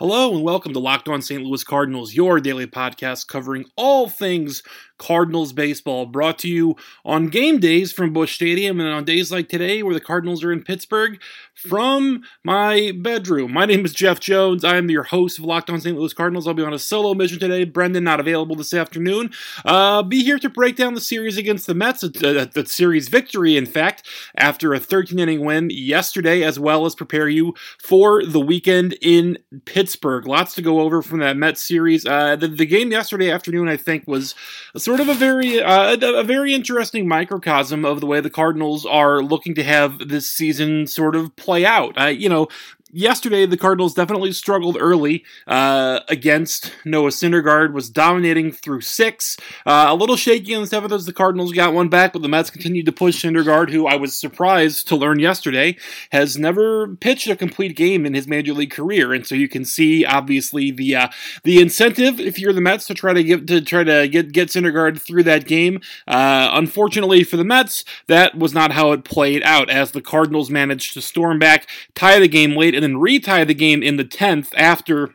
Hello and welcome to Locked On St. Louis Cardinals, your daily podcast covering all things Cardinals baseball, brought to you on game days from Busch Stadium and on days like today where the Cardinals are in Pittsburgh from my bedroom. My name is Jeff Jones. I am your host of Locked On St. Louis Cardinals. I'll be on a solo mission today. Brendan not available this afternoon. Uh, be here to break down the series against the Mets, the, the series victory, in fact, after a 13 inning win yesterday, as well as prepare you for the weekend in Pittsburgh. Lots to go over from that Mets series. Uh, the, the game yesterday afternoon, I think, was sort of a very uh, a, a, very interesting microcosm of the way the Cardinals are looking to have this season sort of play out. You know, yesterday the Cardinals definitely struggled early uh, against Noah Syndergaard. Was dominating through six. Uh, a little shaky in the seventh as the Cardinals got one back, but the Mets continued to push Syndergaard, who I was surprised to learn yesterday has never pitched a complete game in his major league career, and so you can see obviously the uh, the incentive if you're the Mets to try to get to try to get get Syndergaard through that game. Uh, unfortunately for the Mets, that was not how it played out as the Cardinals managed to storm back, tie the game late and then retie the game in the 10th after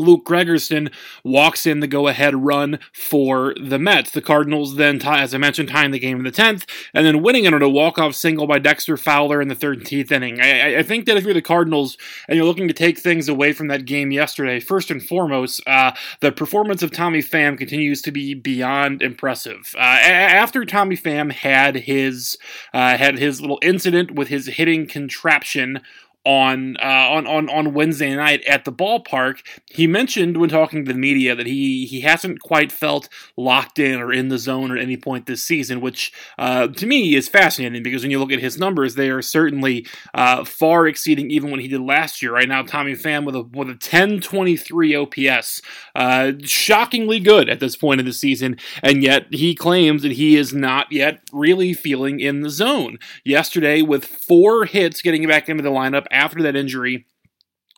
Luke Gregerson walks in the go ahead run for the Mets. The Cardinals then, tie, as I mentioned, tying the game in the 10th, and then winning it on a walk off single by Dexter Fowler in the 13th inning. I, I, think that if you're the Cardinals and you're looking to take things away from that game yesterday, first and foremost, uh, the performance of Tommy Pham continues to be beyond impressive. Uh, after Tommy Pham had his uh, had his little incident with his hitting contraption on uh, on on on Wednesday night at the ballpark, he mentioned when talking to the media that he he hasn't quite felt locked in or in the zone at any point this season, which uh, to me is fascinating because when you look at his numbers, they are certainly uh, far exceeding even what he did last year. Right now, Tommy Pham with a with a 1023 OPS, uh, shockingly good at this point in the season, and yet he claims that he is not yet really feeling in the zone. Yesterday, with four hits getting back into the lineup after that injury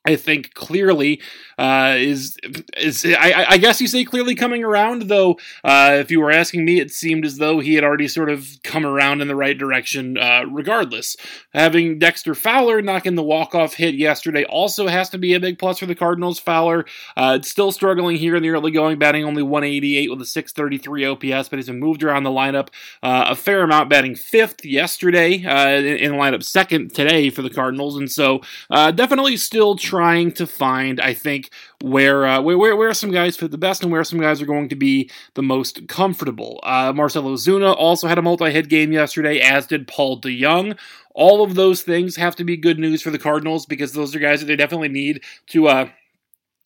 I think clearly uh, is is I, I, guess you say clearly coming around. Though uh, if you were asking me, it seemed as though he had already sort of come around in the right direction. Uh, regardless, having Dexter Fowler knocking the walk off hit yesterday also has to be a big plus for the Cardinals. Fowler uh, still struggling here in the early going, batting only 188 with a 633 OPS, but he's been moved around the lineup uh, a fair amount, batting fifth yesterday uh, in, in lineup second today for the Cardinals, and so definitely still trying to find, I think, where uh, where where some guys fit the best and where some guys are going to be the most comfortable. Uh, Marcell Ozuna also had a multi-hit game yesterday, as did Paul DeJong. All of those things have to be good news for the Cardinals because those are guys that they definitely need to. Uh,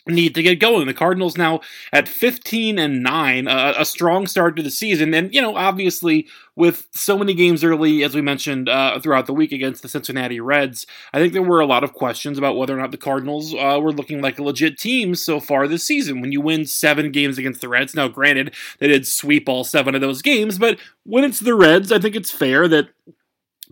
need to get going. The Cardinals now at 15 and 9, uh, a strong start to the season. And, you know, obviously, with so many games early, as we mentioned uh, throughout the week against the Cincinnati Reds, I think there were a lot of questions about whether or not the Cardinals uh, were looking like a legit team so far this season. When you win seven games against the Reds, now granted, they did sweep all seven of those games, but when it's the Reds, I think it's fair that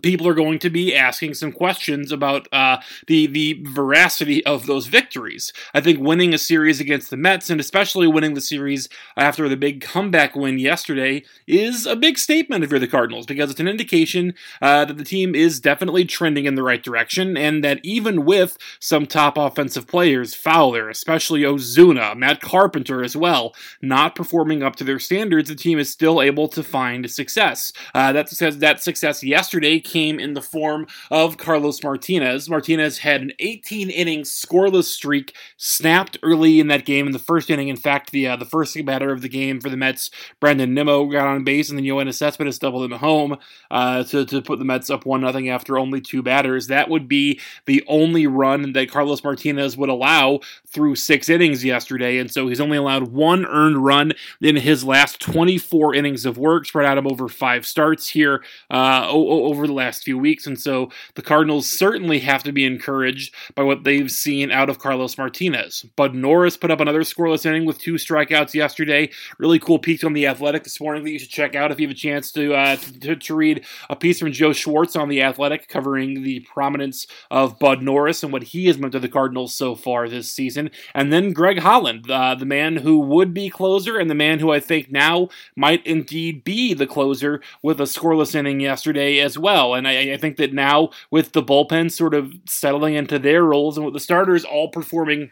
people are going to be asking some questions about uh, the the veracity of those victories. I think winning a series against the Mets and especially winning the series after the big comeback win yesterday is a big statement if you're the Cardinals because it's an indication uh, that the team is definitely trending in the right direction and that even with some top offensive players, Fowler, especially Ozuna, Matt Carpenter as well, not performing up to their standards, the team is still able to find success. Uh, that success that success yesterday came in the form of Carlos Martinez. Martinez had an 18 inning scoreless streak snapped early in that game in the first inning. In fact, the uh, the first batter of the game for the Mets, Brandon Nimmo, got on base, and then Yoenis Cespedes doubled him home uh, to, to put the Mets up 1 0 after only two batters. That would be the only run that Carlos Martinez would allow through six innings yesterday, and so he's only allowed one earned run in his last 24 innings of work, spread out of over five starts here uh, over the last few weeks. And so the Cardinals certainly have to be encouraged by what they've seen out of Carlos Martinez. Bud Norris put up another scoreless inning with two strikeouts yesterday. Really cool piece on The Athletic this morning that you should check out if you have a chance to, uh, to, to read a piece from Joe Schwartz on The Athletic covering the prominence of Bud Norris and what he has meant to the Cardinals so far this season. And then Greg Holland, uh, the man who would be closer and the man who I think now might indeed be the closer with a scoreless inning yesterday as well. And I, I think that now with the bullpen sort of settling into their roles and with the starters all performing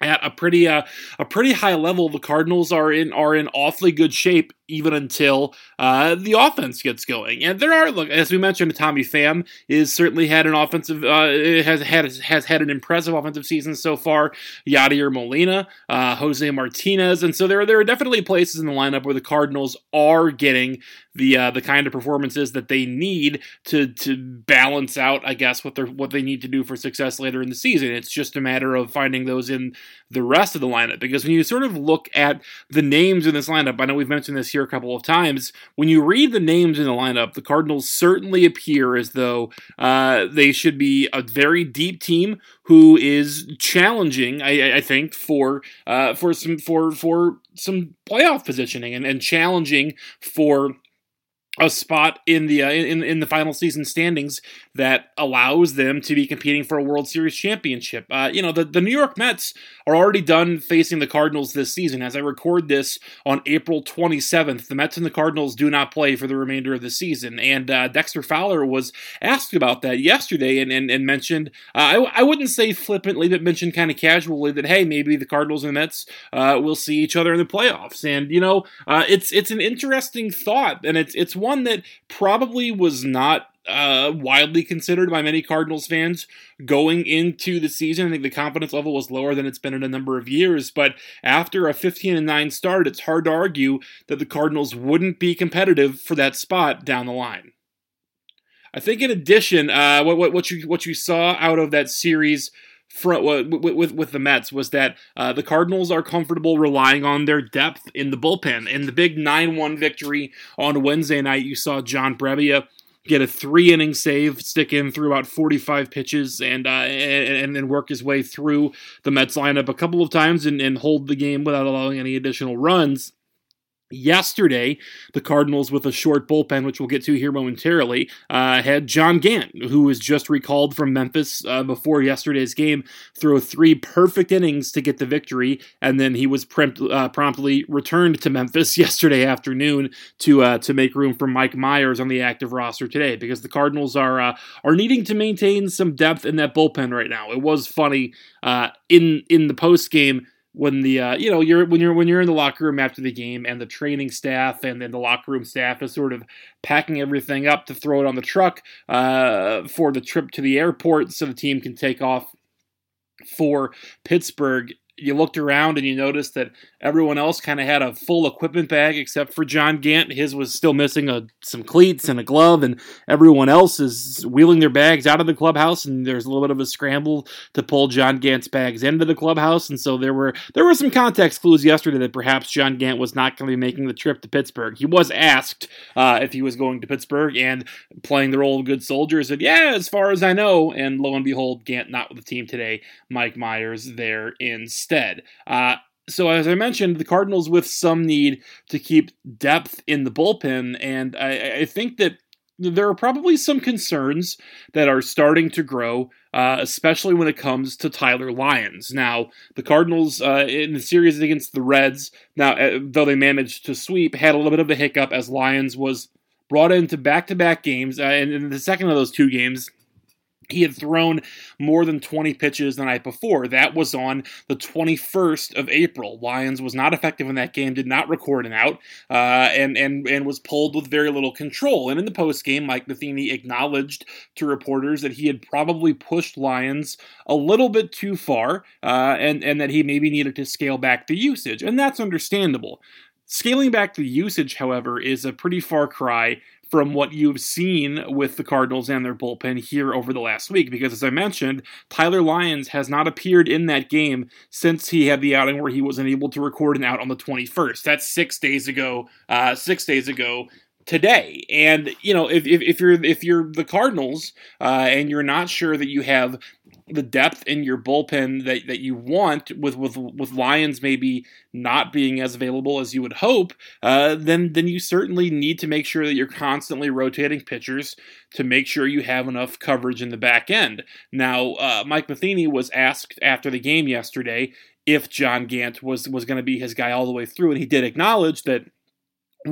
at a pretty uh, a pretty high level. The Cardinals are in are in awfully good shape even until uh, the offense gets going. And there are, look, as we mentioned, Tommy Pham is certainly had an offensive, uh, has had has had an impressive offensive season so far. Yadier Molina, uh, Jose Martinez, and so there there are definitely places in the lineup where the Cardinals are getting the uh, the kind of performances that they need to to balance out, I guess, what they what they need to do for success later in the season. It's just a matter of finding those in the rest of the lineup because when you sort of look at the names in this lineup, I know we've mentioned this here a couple of times. When you read the names in the lineup, the Cardinals certainly appear as though uh, they should be a very deep team who is challenging, I, I think, for uh, for some for for some playoff positioning and, and challenging for a spot in the uh, in in the final season standings that allows them to be competing for a World Series championship. Uh, you know, the, the New York Mets are already done facing the Cardinals this season. As I record this on April 27th, the Mets and the Cardinals do not play for the remainder of the season. And uh, Dexter Fowler was asked about that yesterday and, and, and mentioned, uh, I, I wouldn't say flippantly, but mentioned kind of casually that, hey, maybe the Cardinals and the Mets uh, will see each other in the playoffs. And, you know, uh, it's, it's an interesting thought, and it's, it's that probably was not uh, widely considered by many Cardinals fans going into the season. I think the confidence level was lower than it's been in a number of years. But after a 15 and 9 start, it's hard to argue that the Cardinals wouldn't be competitive for that spot down the line. I think, in addition, uh, what, what, what you what you saw out of that series front with, with, with the Mets was that uh, the Cardinals are comfortable relying on their depth in the bullpen. In the big 9 1 victory on Wednesday night, you saw John Brebbia get a three inning save, stick in through about 45 pitches, and uh, and then work his way through the Mets lineup a couple of times and, and hold the game without allowing any additional runs. Yesterday, the Cardinals, with a short bullpen, which we'll get to here momentarily, uh, had John Gant, who was just recalled from Memphis uh, before yesterday's game, throw three perfect innings to get the victory, and then he was uh, promptly returned to Memphis yesterday afternoon to uh, to make room for Mike Myers on the active roster today, because the Cardinals are uh, are needing to maintain some depth in that bullpen right now. It was funny uh, in in the post game when the uh, you know you're when you're when you're in the locker room after the game and the training staff and then the locker room staff is sort of packing everything up to throw it on the truck uh, for the trip to the airport so the team can take off for Pittsburgh you looked around and you noticed that everyone else kind of had a full equipment bag except for John Gant. His was still missing a, some cleats and a glove, and everyone else is wheeling their bags out of the clubhouse. And there's a little bit of a scramble to pull John Gant's bags into the clubhouse. And so there were there were some context clues yesterday that perhaps John Gant was not going to be making the trip to Pittsburgh. He was asked uh, if he was going to Pittsburgh and playing the role of good soldier. Said, "Yeah, as far as I know." And lo and behold, Gant not with the team today. Mike Myers there instead instead. Uh, so as I mentioned, the Cardinals with some need to keep depth in the bullpen, and I, I think that there are probably some concerns that are starting to grow, uh, especially when it comes to Tyler Lyons. Now, the Cardinals uh, in the series against the Reds, now uh, though they managed to sweep, had a little bit of a hiccup as Lyons was brought into back-to-back games, uh, and in the second of those two games, he had thrown more than 20 pitches the night before. That was on the 21st of April. Lyons was not effective in that game, did not record an out, uh, and, and, and was pulled with very little control. And in the post game, Mike Matheny acknowledged to reporters that he had probably pushed Lyons a little bit too far uh, and, and that he maybe needed to scale back the usage. And that's understandable. Scaling back the usage, however, is a pretty far cry from what you've seen with the Cardinals and their bullpen here over the last week. Because as I mentioned, Tyler Lyons has not appeared in that game since he had the outing where he wasn't able to record an out on the 21st. That's six days ago. Uh, six days ago today. And you know, if, if, if, you're if you're the Cardinals uh, and you're not sure that you have the depth in your bullpen that, that you want with, with with Lyons maybe not being as available as you would hope, uh, then then you certainly need to make sure that you're constantly rotating pitchers to make sure you have enough coverage in the back end. Now, uh, Mike Matheny was asked after the game yesterday if John Gant was was going to be his guy all the way through, and he did acknowledge that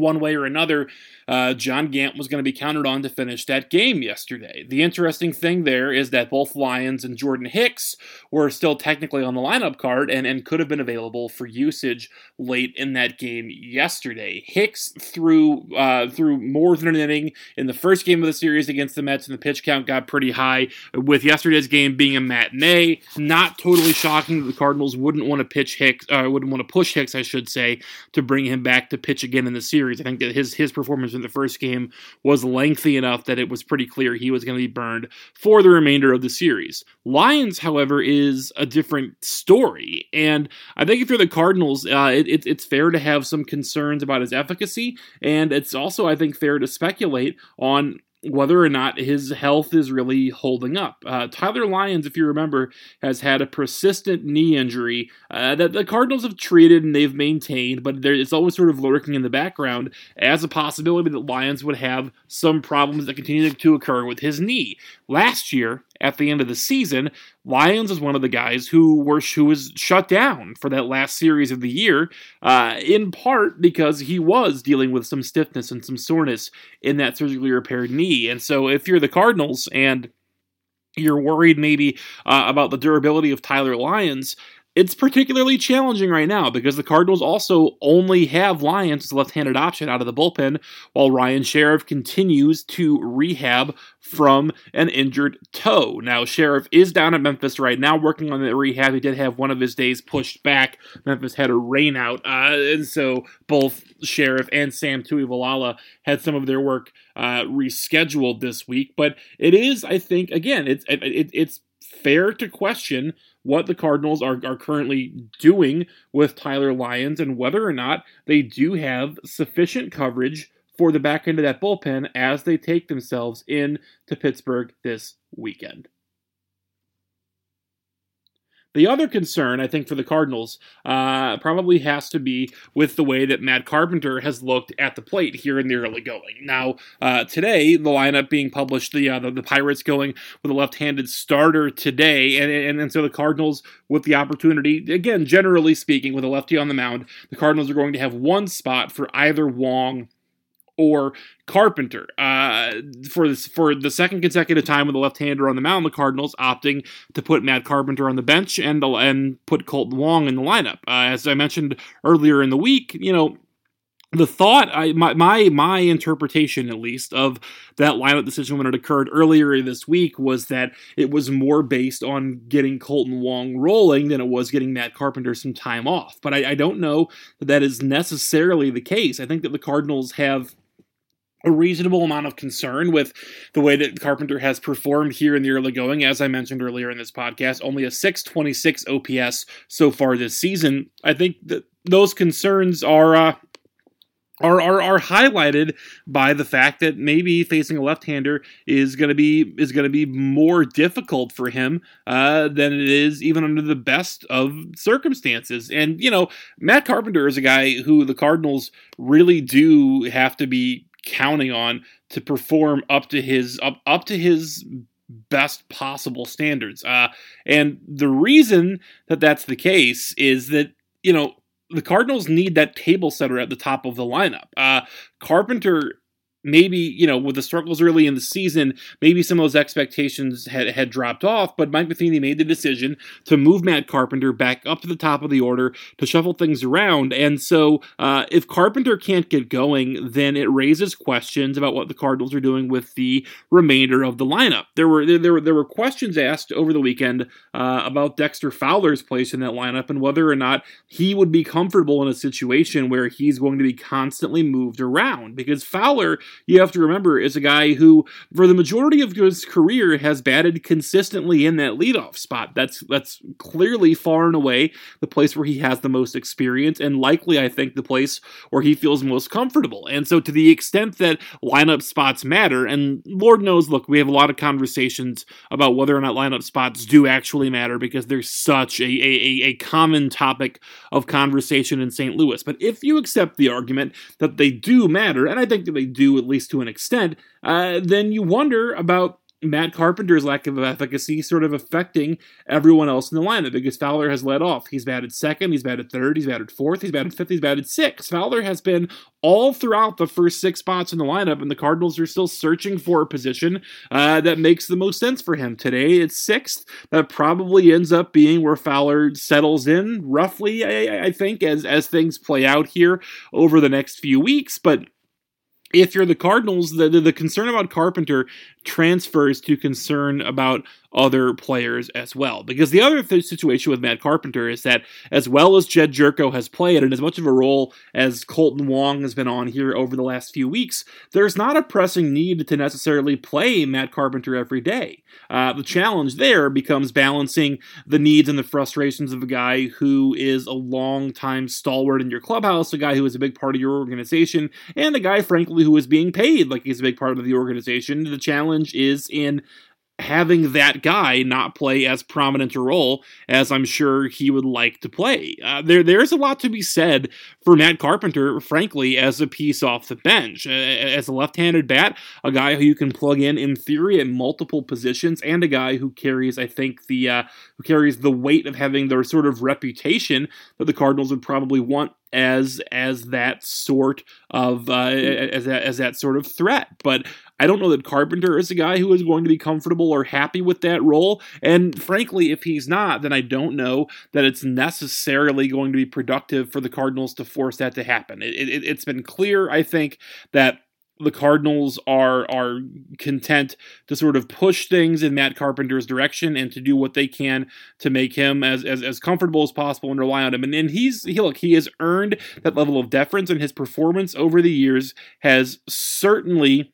one way or another, uh, John Gant was going to be counted on to finish that game yesterday. The interesting thing there is that both Lyons and Jordan Hicks were still technically on the lineup card and, and could have been available for usage late in that game yesterday. Hicks threw uh, threw more than an inning in the first game of the series against the Mets, and the pitch count got pretty high. With yesterday's game being a matinee, not totally shocking that the Cardinals wouldn't want to pitch Hicks, uh, wouldn't want to push Hicks, I should say, to bring him back to pitch again in the series. I think that his his performance in the first game was lengthy enough that it was pretty clear he was going to be burned for the remainder of the series. Lyons, however, is a different story. And I think if you're the Cardinals, uh, it, it, it's fair to have some concerns about his efficacy. And it's also, I think, fair to speculate on whether or not his health is really holding up. Uh, Tyler Lyons, if you remember, has had a persistent knee injury uh, that the Cardinals have treated and they've maintained, but there, it's always sort of lurking in the background as a possibility that Lyons would have some problems that continue to occur with his knee. Last year, at the end of the season, Lyons is one of the guys who were who was shut down for that last series of the year, uh, in part because he was dealing with some stiffness and some soreness in that surgically repaired knee. And so, if you're the Cardinals and you're worried maybe uh, about the durability of Tyler Lyons, it's particularly challenging right now because the Cardinals also only have Lyons as a left-handed option out of the bullpen, while Ryan Sherriff continues to rehab from an injured toe. Now, Sherriff is down at Memphis right now working on the rehab. He did have one of his days pushed back. Memphis had a rainout, uh, and so both Sherriff and Sam Tuivailala had some of their work uh, rescheduled this week. But it is, I think, again, it's it, it's fair to question what the Cardinals are, are currently doing with Tyler Lyons and whether or not they do have sufficient coverage for the back end of that bullpen as they take themselves in to Pittsburgh this weekend. The other concern, I think, for the Cardinals uh, probably has to be with the way that Matt Carpenter has looked at the plate here in the early going. Now, uh, today, the lineup being published, the, uh, the, the Pirates going with a left-handed starter today, and, and and so the Cardinals with the opportunity, again, generally speaking, with a lefty on the mound, the Cardinals are going to have one spot for either Wong or Carpenter. Uh, for this, for the second consecutive time with a left-hander on the mound, the Cardinals opting to put Matt Carpenter on the bench and and put Kolten Wong in the lineup. Uh, as I mentioned earlier in the week, you know. The thought, I, my, my my interpretation at least of that lineup decision when it occurred earlier this week was that it was more based on getting Kolten Wong rolling than it was getting Matt Carpenter some time off. But I, I don't know that that is necessarily the case. I think that the Cardinals have a reasonable amount of concern with the way that Carpenter has performed here in the early going. As I mentioned earlier in this podcast, only a 626 OPS so far this season. I think that those concerns are. Uh, are, are are highlighted by the fact that maybe facing a left-hander is going to be is going to be more difficult for him uh, than it is even under the best of circumstances. And you know, Matt Carpenter is a guy who the Cardinals really do have to be counting on to perform up to his up, up to his best possible standards. Uh, and the reason that that's the case is that you know the Cardinals need that table setter at the top of the lineup. Uh, Carpenter maybe you know with the struggles early in the season maybe some of those expectations had, had dropped off but mike matheny made the decision to move matt carpenter back up to the top of the order to shuffle things around. And so uh, if carpenter can't get going then it raises questions about what the cardinals are doing with the remainder of the lineup. There were there, there were there were questions asked over the weekend uh, about dexter fowler's place in that lineup and whether or not he would be comfortable in a situation where he's going to be constantly moved around because fowler you have to remember is a guy who, for the majority of his career, has batted consistently in that leadoff spot. That's that's clearly far and away the place where he has the most experience, and likely, I think, the place where he feels most comfortable. And so, to the extent that lineup spots matter, and Lord knows, look, we have a lot of conversations about whether or not lineup spots do actually matter because there's such a, a, a common topic of conversation in St. Louis. But if you accept the argument that they do matter, and I think that they do at least to an extent, uh, then you wonder about Matt Carpenter's lack of efficacy sort of affecting everyone else in the lineup because Fowler has led off. He's batted second, he's batted third, he's batted fourth, he's batted fifth, he's batted sixth. Fowler has been all throughout the first six spots in the lineup, and the Cardinals are still searching for a position uh, that makes the most sense for him. Today it's sixth. That probably ends up being where Fowler settles in, roughly, I, I think, as, as things play out here over the next few weeks. But if you're the Cardinals, the, the, the concern about Carpenter transfers to concern about other players as well. Because the other th- situation with Matt Carpenter is that, as well as Jedd Gyorko has played, and as much of a role as Kolten Wong has been on here over the last few weeks, there's not a pressing need to necessarily play Matt Carpenter every day. Uh, the challenge there becomes balancing the needs and the frustrations of a guy who is a long-time stalwart in your clubhouse, a guy who is a big part of your organization, and a guy, frankly, who is being paid like he's a big part of the organization. The challenge is in having that guy not play as prominent a role as I'm sure he would like to play. Uh, there, there's a lot to be said for Matt Carpenter, frankly, as a piece off the bench, uh, as a left-handed bat, a guy who you can plug in in theory at multiple positions, and a guy who carries, I think, the uh, who carries the weight of having the sort of reputation that the Cardinals would probably want as as that sort of uh, as that, as that sort of threat. But I don't know that Carpenter is a guy who is going to be comfortable or happy with that role. And frankly, if he's not, then I don't know that it's necessarily going to be productive for the Cardinals to force that to happen. It, it, it's been clear, I think, that the Cardinals are are content to sort of push things in Matt Carpenter's direction and to do what they can to make him as as, as comfortable as possible and rely on him. And, and he's he look he has earned that level of deference and his performance over the years has certainly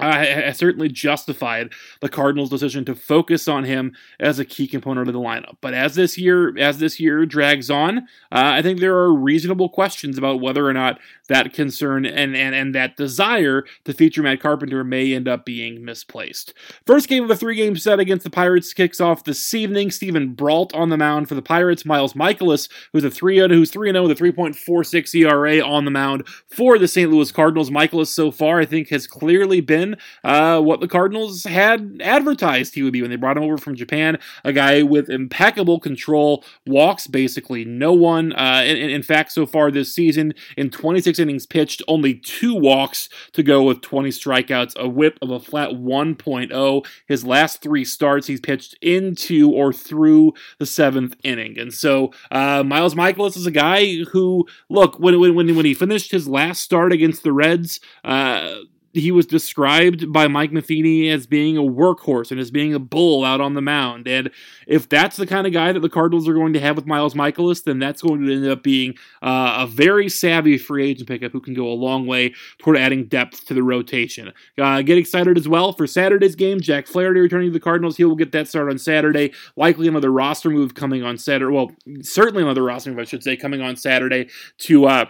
uh, certainly justified the Cardinals' decision to focus on him as a key component of the lineup. But as this year as this year drags on, uh, I think there are reasonable questions about whether or not that concern and, and and that desire to feature Matt Carpenter may end up being misplaced. First game of a three game set against the Pirates kicks off this evening. Steven Brault on the mound for the Pirates. Miles Mikolas, who's a 3 who's 3 0 with a 3.46 ERA on the mound for the St. Louis Cardinals. Mikolas so far, I think, has clearly been uh, what the Cardinals had advertised he would be when they brought him over from Japan. A guy with impeccable control, walks basically no one. Uh, in, in fact, so far this season, in 26 innings pitched, only two walks to go with 20 strikeouts, a whip of a flat 1.0. His last three starts, he's pitched into or through the seventh inning. And so uh, Miles Mikolas is a guy who, look, when, when, when he finished his last start against the Reds, uh, he was described by Mike Matheny as being a workhorse and as being a bull out on the mound. And if that's the kind of guy that the Cardinals are going to have with Miles Mikolas, then that's going to end up being uh, a very savvy free agent pickup who can go a long way toward adding depth to the rotation. Uh, get excited as well for Saturday's game. Jack Flaherty returning to the Cardinals. He will get that start on Saturday. Likely another roster move coming on Saturday. Well, certainly another roster move, I should say, coming on Saturday to. Uh,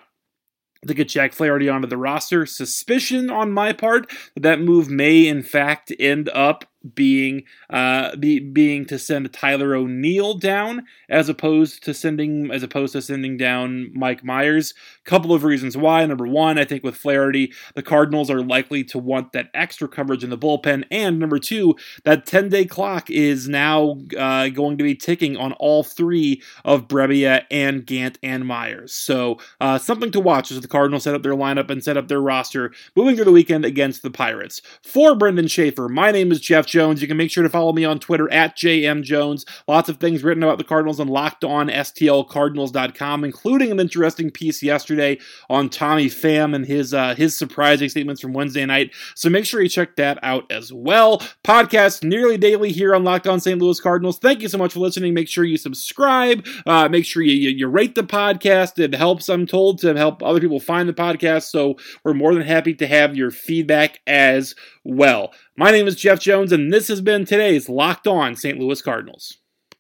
to get Jack Flaherty onto the roster. Suspicion on my part that that move may in fact end up being uh, be, being to send Tyler O'Neill down as opposed to sending as opposed to sending down Mike Myers. Couple of reasons why. Number one, I think with Flaherty, the Cardinals are likely to want that extra coverage in the bullpen, and number two, that 10 day clock is now uh, going to be ticking on all three of Brebbia and Gant and Myers. So uh, something to watch as the Cardinals set up their lineup and set up their roster moving through the weekend against the Pirates. For Brendan Schaefer, my name is Jeff Jones. You can make sure to follow me on Twitter at JM Jones. Lots of things written about the Cardinals on LockedOnSTLCardinals.com, including an interesting piece yesterday on Tommy Pham and his uh, his surprising statements from Wednesday night. So make sure you check that out as well. Podcast nearly daily here on Locked On St. Louis Cardinals. Thank you so much for listening. Make sure you subscribe. Uh, make sure you, you, you rate the podcast. It helps, I'm told, to help other people find the podcast. So we're more than happy to have your feedback as well. My name is Jeff Jones, and this has been today's Locked On St. Louis Cardinals.